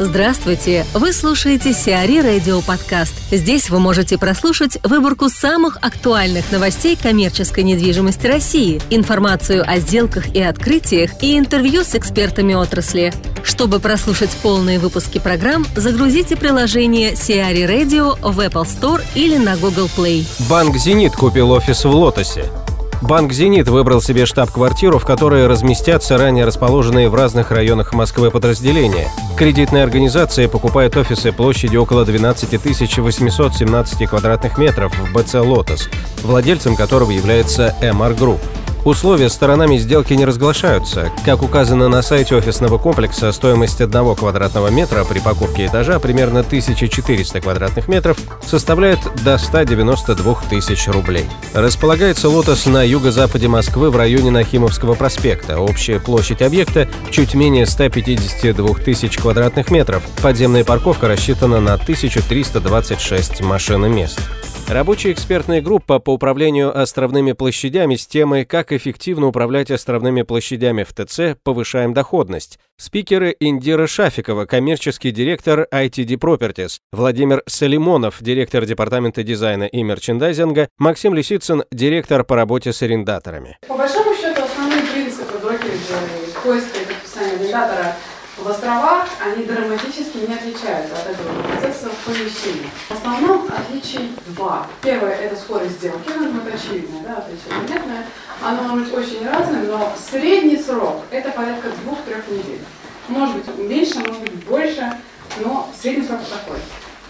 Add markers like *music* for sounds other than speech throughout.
Здравствуйте! Вы слушаете Сиари Радио Подкаст. Здесь вы можете прослушать выборку самых актуальных новостей коммерческой недвижимости России, информацию о сделках и открытиях и интервью с экспертами отрасли. Чтобы прослушать полные выпуски программ, загрузите приложение Сиари Radio в Apple Store или на Google Play. Банк «Зенит» купил офис в «Лотосе». Банк «Зенит» выбрал себе штаб-квартиру, в которой разместятся ранее расположенные в разных районах Москвы подразделения. Кредитная организация покупает офисы площадью около 12 817 квадратных метров в БЦ «Лотос», владельцем которого является MR Group. Условия сторонами сделки не разглашаются. Как указано на сайте офисного комплекса, стоимость одного квадратного метра при покупке этажа примерно 1400 квадратных метров составляет до 192 тысяч рублей. Располагается «Лотос» на юго-западе Москвы в районе Нахимовского проспекта. Общая площадь объекта чуть менее 152 тысяч квадратных метров. Подземная парковка рассчитана на 1326 машин и мест. Рабочая экспертная группа по управлению островными площадями с темой «Как эффективно управлять островными площадями в ТЦ, повышаем доходность». Спикеры Индира Шафикова, коммерческий директор ITD Properties, Владимир Салимонов, директор департамента дизайна и мерчендайзинга, Максим Лисицын, директор по работе с арендаторами. По большому счету, основные принципы брокериджа и поиска и подписания арендатора в островах они драматически не отличаются от этого процесса в помещении. В основном отличий два. Первое – это скорость сделки, ну, это очевидное, да, отличие понятное. Оно может быть очень разным, но средний срок – это порядка двух-трех недель. Может быть меньше, может быть больше, но средний срок такой.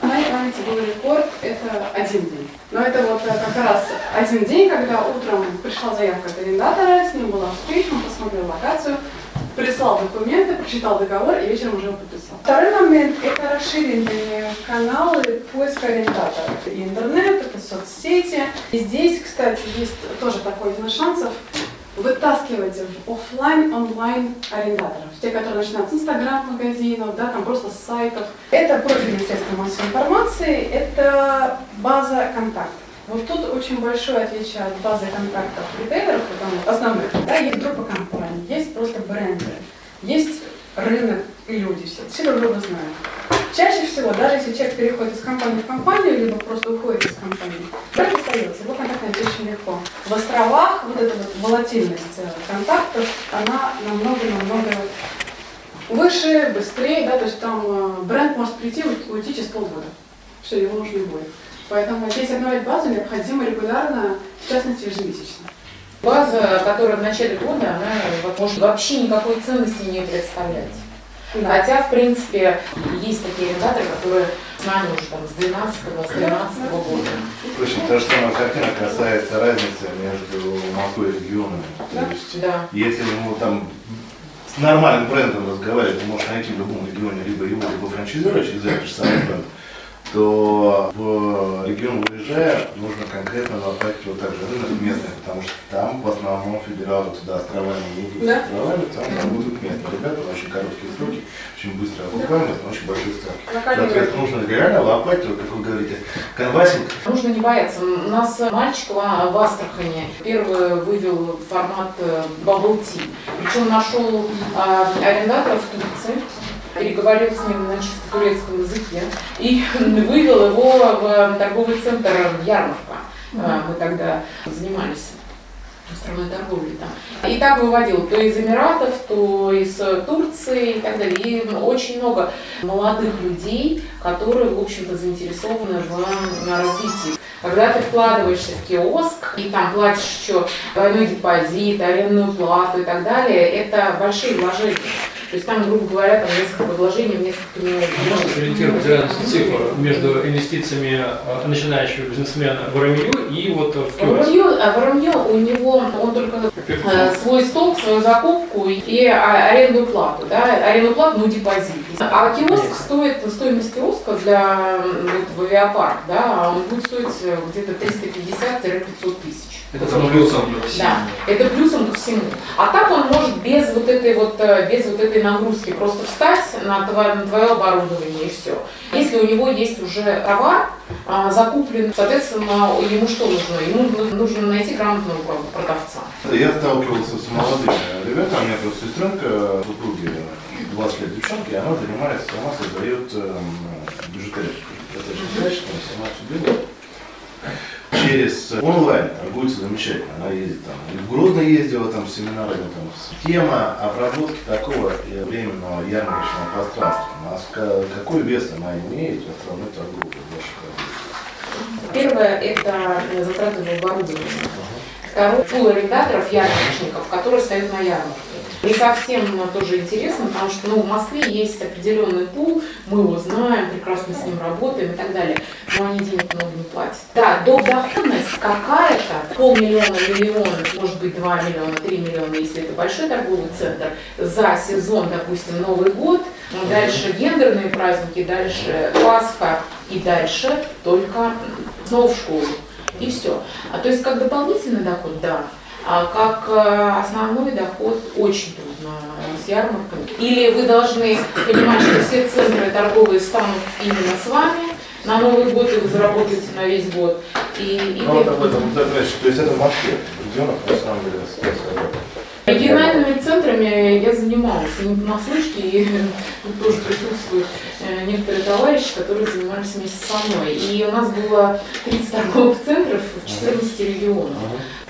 На моей памяти был рекорд – это один день. Но это вот э, как раз один день, когда утром пришла заявка от арендатора, с ним была встреча, он посмотрел локацию, прислал документы, прочитал договор и вечером уже подписал. Второй момент – это расширенные каналы поиска ориентаторов. И интернет, это соцсети. И здесь, кстати, есть тоже такой из шансов вытаскивать в офлайн, онлайн арендаторов. Те, которые начинают с инстаграм-магазинов, да, там просто с сайтов. Это профильные средства массовой информации, это база контактов. Вот тут очень большое отличие от базы контактов ритейлеров, потому основных. Да, есть группа компаний, есть просто бренды, есть рынок и люди все. Все друг друга знают. Чаще всего, даже если человек переходит из компании в компанию, либо просто уходит из компании, бренд остается, его контакт найти очень легко. В островах вот эта вот волатильность э, контактов, она намного-намного выше, быстрее, да, то есть там э, бренд может прийти уйти через полгода. Все, его нужно не будет. Поэтому здесь обновлять базу необходимо регулярно, в частности ежемесячно. База, которая в начале года, она может вообще никакой ценности не представлять. Да. Хотя, в принципе, есть такие арендаторы, которые с нами уже там, с 12 с 13 -го года. Впрочем, та же самая картина касается разницы между Москвой и регионами. Да? То есть, да. если ему там с нормальным брендом разговаривать, ты можешь найти в любом регионе либо его, либо франчайзера через этот же самый бренд то в регион уезжая, нужно конкретно наладить вот так же рынок местный, потому что там в основном федералы туда островами не идут да? островами, там работают местные ребята, очень короткие сроки, очень быстрая окупаемость, но очень большие ставки. Соответственно, нужно реально лопатить, вот, как вы говорите, canvassing. Нужно не бояться. У нас мальчик в Астрахани первый вывел формат Bubble Tea. Причем нашел а, арендаторов в Турции переговорил с ним на чисто турецком языке и *laughs* вывел его в торговый центр Ярмарка. Mm-hmm. Мы тогда занимались островной торговлей там. И так выводил то из Эмиратов, то из Турции и так далее. И очень много молодых людей, которые, в общем-то, заинтересованы в развитии. Когда ты вкладываешься в киоск и там платишь еще двойной депозит, арендную плату и так далее, это большие вложения. То есть там, грубо говоря, там несколько вложений в несколько миллионов. Можно сориентировать реальность цифр между инвестициями э, начинающего бизнесмена в Рамилю и вот в киоск? В Рамилю у него, он только э, свой стол, свою закупку и а, арендную плату, да, арендную плату, ну депозит. А киоск стоит, стоимость киоска для вот, в авиапарк, да, он будет стоить э, где-то 350-500 тысяч. Это там плюсом Да, это плюсом ко всему. А так он может без вот этой вот, э, без вот этой нагрузки просто встать на твое, на твое оборудование и все. Если у него есть уже товар а, закуплен, соответственно, ему что нужно? Ему нужно найти грамотного продавца. Я сталкивался с молодыми ребятами, у меня просто сестренка супруги 20 лет девчонки, и она занимается, сама создает э, бижутерию. Это же знаешь, что она сама все делает через онлайн торгуется замечательно. Она ездит там, и в Грозно ездила там семинары, там, тема обработки такого временного ярмарочного пространства. А какой вес она имеет в основной торговле Первое – это затраты в оборудование. Второе – пул арендаторов, ярмарочников, которые стоят на ярмарке. Не совсем тоже интересно, потому что ну, в Москве есть определенный пул, мы его знаем, прекрасно с ним работаем и так далее, но они денег много не платят. Да, доходность какая-то, полмиллиона, миллион, может быть 2 миллиона, 3 миллиона, если это большой торговый центр, за сезон, допустим, Новый год, дальше гендерные праздники, дальше Пасха и дальше только снова в школу. И все. А то есть как дополнительный доход, да. А как э, основной доход очень трудно с ярмарками. Или вы должны понимать, что все центры торговые станут именно с вами, на Новый год и вы заработаете на весь год. И, и ну, вот об этом, то есть это в Москве, в регионах, на самом деле, Региональными центрами я занималась, и не понаслышке, и тут тоже присутствуют э, некоторые товарищи, которые занимались вместе со мной. И у нас было 30 торговых центров в 14 регионах.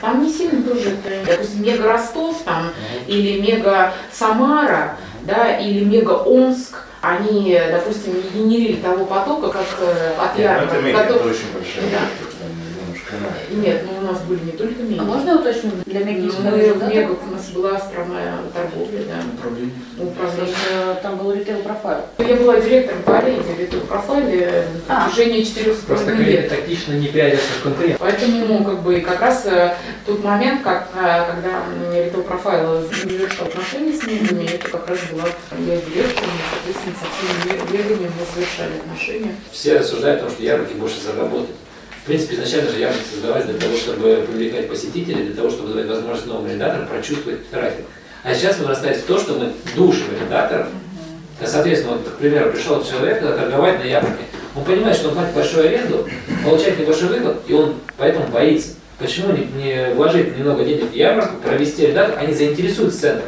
Там не сильно тоже, допустим, мега Ростов там, или мега Самара, да, или мега Омск, они, допустим, не генерили того потока, как э, от ярмарок. Это, который... очень большая да. Нет, ну у нас были не только меги. А можно уточнить для меги? Ну, мы в мегах у нас была страна торговли, да. Управление. Управление. Там был ритейл профайл. Я была директором по леди ритейл профайле на а. протяжении четырех с половиной лет. тактично не пиарятся в конкурент. Поэтому, ну, как бы, как раз э, тот момент, как, э, когда ритейл профайл завершил отношения с мегами, это как раз была я директором, соответственно, со всеми мегами мы завершали отношения. Все рассуждают о том, что ярмарки больше заработать. В принципе, изначально же ярмарки создавались для того, чтобы привлекать посетителей, для того, чтобы давать возможность новым арендаторам прочувствовать трафик. А сейчас вырастает в то, что мы душим арендаторов. А, соответственно, вот, к примеру, пришел человек торговать на ярмарке. Он понимает, что он платит большую аренду, получает небольшой выход, и он поэтому боится. Почему не, не вложить немного денег в ярмарку, провести арендатор, они заинтересуют центр.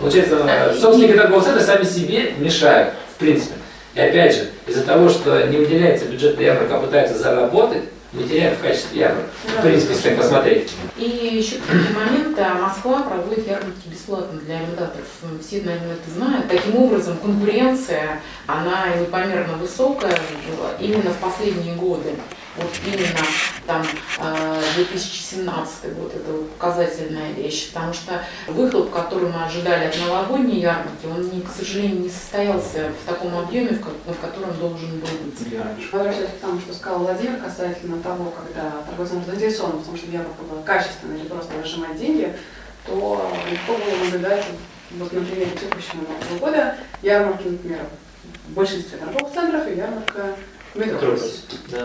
Получается, собственники торгового центра сами себе мешают, в принципе. И опять же, из-за того, что не выделяется бюджет на ярмарку, а пытаются заработать, теряем в качестве ярмарок. В принципе, если так посмотреть. И еще такой момент, Москва проводит ярмарки бесплатно для арендаторов. Все, наверное, это знают. Таким образом, конкуренция, она непомерно высокая именно в последние годы вот именно там 2017 э, год, это показательная вещь, потому что выхлоп, который мы ожидали от новогодней ярмарки, он, не, к сожалению, не состоялся в таком объеме, в, котором должен был быть. Возвращаясь к тому, что сказал Владимир касательно того, когда торговый центр заинтересован в том, чтобы ярмарка была качественной, не просто выжимать деньги, то легко было наблюдать, вот на примере текущего Нового года, ярмарки, например, в большинстве торговых центров и ярмарка Метрополис. Да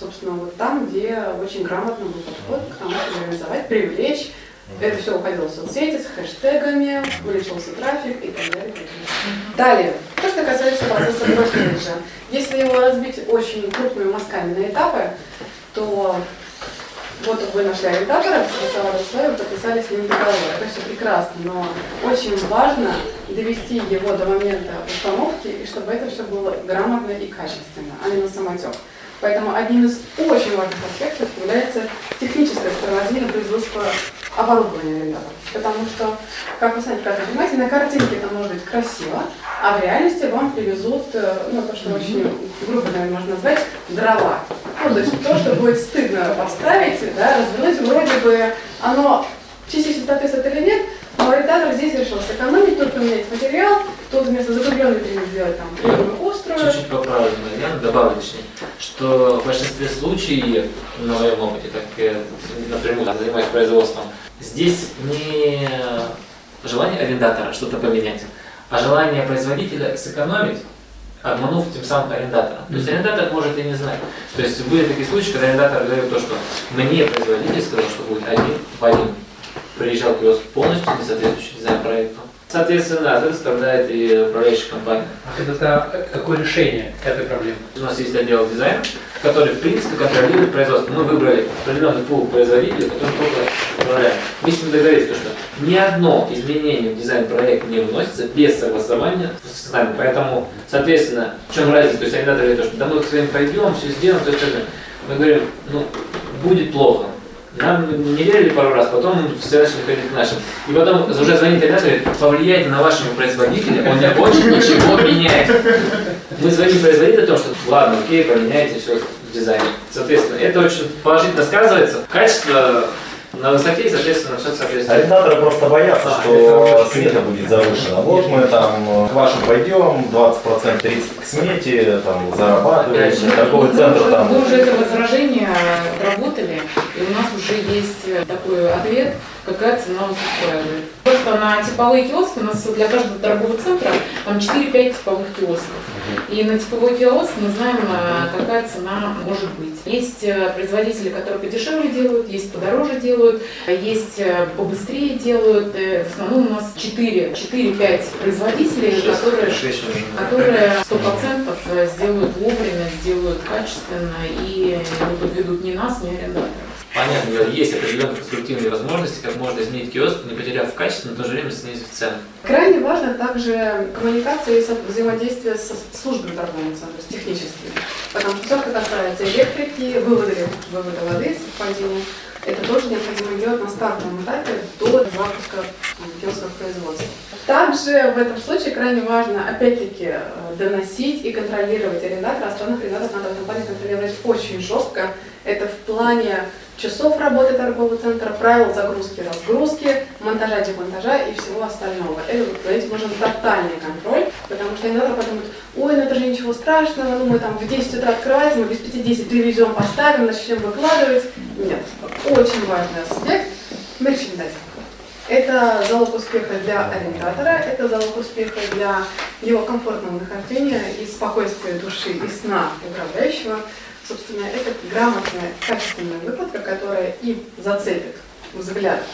собственно, вот там, где очень грамотно был подход к тому, чтобы реализовать, привлечь. Это все уходило в соцсети с хэштегами, увеличивался трафик и так далее. Далее, то, что касается процесса брокериджа. Если его разбить очень крупными мазками на этапы, то вот вы нашли арендатора, согласовали условия, подписали с ним договор. Это все прекрасно, но очень важно довести его до момента установки, и чтобы это все было грамотно и качественно, а не на самотек. Поэтому одним из очень важных аспектов является техническая сторона производства оборудования арендаторов. Потому что, как вы сами прекрасно понимаете, на картинке это может быть красиво, а в реальности вам привезут, э, ну, то, что очень грубо, наверное, можно назвать, дрова. Ну, то есть то, что будет стыдно поставить, да, развернуть, вроде бы оно частично соответствует или нет, но арендатор здесь решил сэкономить, тут поменять материал, тут вместо закругленной трубы сделать там прямую острую. Чуть-чуть поправить момент, добавлю что в большинстве случаев, на моем опыте, так я напрямую занимаюсь производством, здесь не желание арендатора что-то поменять, а желание производителя сэкономить, обманув тем самым арендатора. То есть арендатор может и не знать. То есть были такие случаи, когда арендатор говорит то, что мне производитель сказал, что будет один в один приезжал киоск полностью не соответствующий дизайн проекту, Соответственно, ответ страдает и управляющая компания. А это какое решение этой проблемы? У нас есть отдел дизайна, который, в принципе, контролирует производство. Мы выбрали определенный пул производителей, который только управляем. Мы с ним договорились, что ни одно изменение в дизайн-проект не вносится без согласования с нами. Поэтому, соответственно, в чем разница? То есть они говорят, что да мы с вами пойдем, все сделаем, все остальное. Мы говорим, ну, будет плохо. Нам не верили пару раз, потом все начали ходить к нашим. И потом уже звонит ребята, говорит, повлияйте на вашего производителя, он не хочет ничего менять. Мы звоним производителю о том, что ладно, окей, поменяйте все в дизайне. Соответственно, это очень положительно сказывается. Качество на высоте, и, соответственно, все соответствует. Арендаторы просто боятся, А, что смета будет завышена. Вот мы там к вашим пойдем, 20% 30% к смете, там зарабатываем, такой центр уже- там. Мы уже это возражение отработали, и у нас уже есть такой ответ, какая цена вас устраивает. Просто на типовые киоски у нас для каждого торгового центра там 4-5 типовых киосков. И на типовой киоск мы знаем, э, какая цена может быть. Есть э, производители, которые подешевле делают, есть подороже делают, есть э, побыстрее делают. Э, В основном у нас 4 4-5 производителей, которые которые сто процентов сделают вовремя, сделают качественно и не подведут ни нас, ни арендаторов. Понятно, говоря, есть определенные конструктивные возможности, как можно изменить киоск, не потеряв в качестве, но в то же время снизив цену. Крайне важно также коммуникация и взаимодействие со службами торгового центра, с техническими. Потому что все, что касается электрики, вывода, вывода воды, совпадения, это тоже необходимо делать на стартовом этапе до запуска киосков производства. Также в этом случае крайне важно, опять-таки, э, доносить и контролировать арендатора. Основных арендаторов надо в компании контролировать очень жестко. Это в плане часов работы торгового центра, правил загрузки, разгрузки, монтажа, демонтажа и всего остального. Это вот этим нужен тотальный контроль, потому что арендатор подумает, ой, ну это же ничего страшного, ну мы там в 10 утра открываем, мы без 5-10 привезем, поставим, начнем выкладывать. Нет, очень важный аспект мерчендайзинг. Это залог успеха для арендатора, это залог успеха для его комфортного нахождения и спокойствия души и сна управляющего. Собственно, это грамотная, качественная выкладка, которая и зацепит взгляд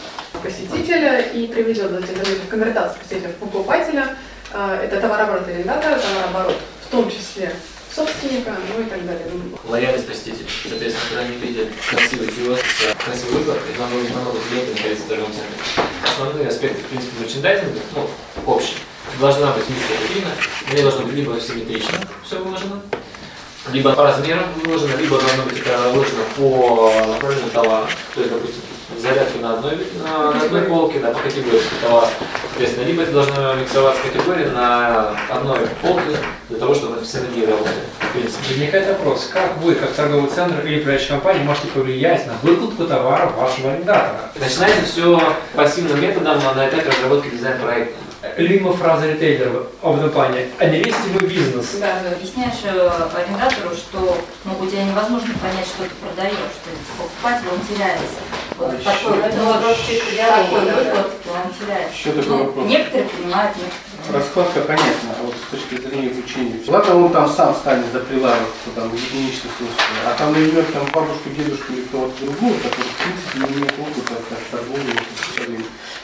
посетителя и приведет до в конвертацию посетителя в покупателя. А, Это товарооборот арендатора, товарооборот в том числе собственника, ну и так далее. Лояльность посетителей. Соответственно, когда они видят красивый киоск с красивой выкладкой, намного, намного клиентов находится в торговом центре. Основные аспекты, в принципе, мерчендайзинга, ну, общие. Должна быть низкая витрина, мне должно быть либо симметрично все выложено, либо по размерам выложено, либо должно быть это выложено по направлению товара. То есть, допустим, зарядки на одной, на, одной полке, да, по категории товара. Соответственно, либо это должно миксоваться категории на одной полке для того, чтобы. В принципе. Возникает вопрос, как вы, как торговый центр или управляющая компания, можете повлиять на выкладку товара вашего арендатора? Начинается все пассивным методом на этапе разработки дизайн-проекта. Либо фраза ритейлера в этом плане «А не лезьте вы в бизнес». Да, объясняешь э, арендатору, что ну, у тебя невозможно понять, что ты продаешь. То есть покупатель, он теряется. Вот такой, Это вопрос в чисто такой диалога, да? выкладке он теряется. Еще такой Ну, вопрос. некоторые понимают, некоторые Раскладка понятна, а вот с точки зрения обучения. Ладно, он там сам станет за прилавок, там в случаях, а там наймет там бабушку, дедушку или кого-то другого, который в принципе не имеет опыта как торговли.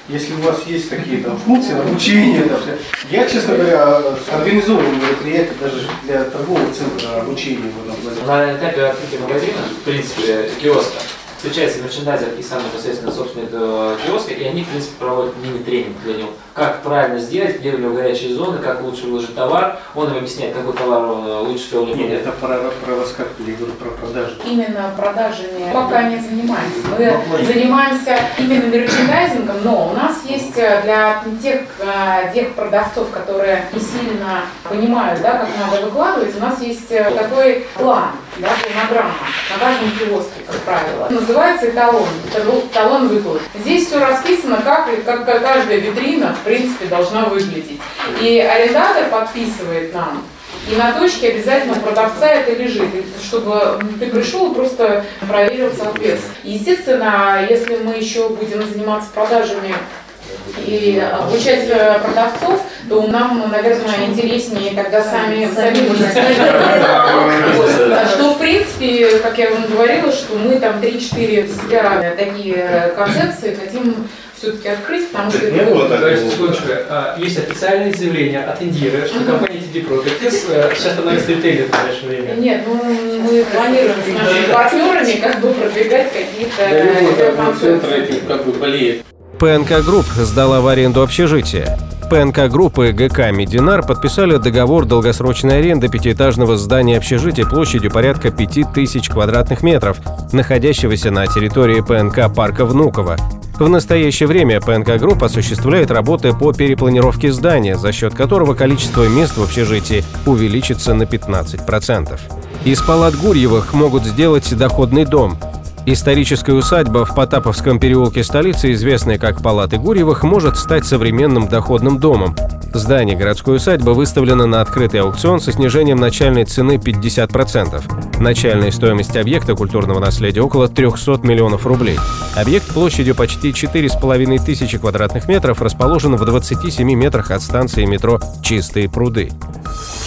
Если у вас есть такие там функции обучения, там, я, честно говоря, организовывал мероприятия даже для торгового центра обучения. На этапе открытия магазина, в принципе, киоска, встречается мерчендайзер и сам непосредственно собственник этого киоска, и они, в принципе, проводят мини-тренинг для него. Как правильно сделать, где у него горячие зоны, как лучше выложить товар. Он им объясняет, какой товар э, лучше всего Нет, это про, про раскатку, я говорю про продажи. Именно продажами пока не занимаемся. Мы занимаемся именно мерчендайзингом, но у нас есть э, для тех, э, тех продавцов, которые не сильно понимают, да, как надо выкладывать, у нас есть э, такой план, да, планограмма на каждом киоске, как правило. Называется эталон, эталон- эталон выкладки. Здесь все расписано, как, как каждая витрина, в принципе, должна выглядеть. И арендатор подписывает нам и на точке обязательно продавца это лежит, чтобы ты пришел и просто проверил соответствие. Естественно, если мы еще будем заниматься продажами и обучать э, продавцов, то нам, наверное, интереснее тогда сами, сами *laughs* *laughs* принципе, как я вам говорила, что мы там 3-4 для себя такие концепции хотим все-таки открыть, потому что... Не было такого. секундочку, а, есть официальное заявление от Индиры, что компания TD Properties э, сейчас становится ритейлером в ближайшее время. Нет, ну мы планируем с нашими партнерами как бы продвигать какие-то центр концепции. как бы болеет. ПНК Групп сдала в аренду общежитие. ПНК Группы ГК «Мединар» подписали договор долгосрочной аренды пятиэтажного здания общежития площадью порядка 5000 квадратных метров, находящегося на территории PNK парка Внуково. В настоящее время PNK Group осуществляет работы по перепланировке здания, за счет которого количество мест в общежитии увеличится на 15%. Из палат Гурьевых могут сделать доходный дом. Историческая усадьба в Потаповском переулке столицы, известная как Палаты Гурьевых, может стать современным доходным домом. Здание городской усадьбы выставлено на открытый аукцион со снижением начальной цены 50%. Начальная стоимость объекта культурного наследия около 300 миллионов рублей. Объект площадью почти 4,5 тысячи квадратных метров расположен в 27 метрах от станции метро «Чистые пруды».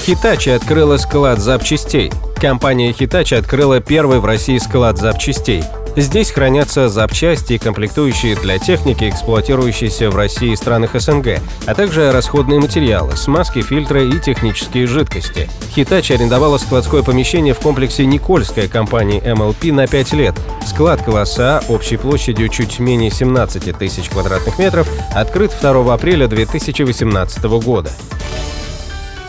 Hitachi открыла склад запчастей. Компания Hitachi открыла первый в России склад запчастей. Здесь хранятся запчасти и комплектующие для техники, эксплуатирующейся в России и странах СНГ, а также расходные материалы, смазки, фильтры и технические жидкости. Hitachi арендовала складское помещение в комплексе Никольская компании MLP на 5 лет. Склад класса А общей площадью чуть менее 17 тысяч квадратных метров открыт 2 апреля 2018 года.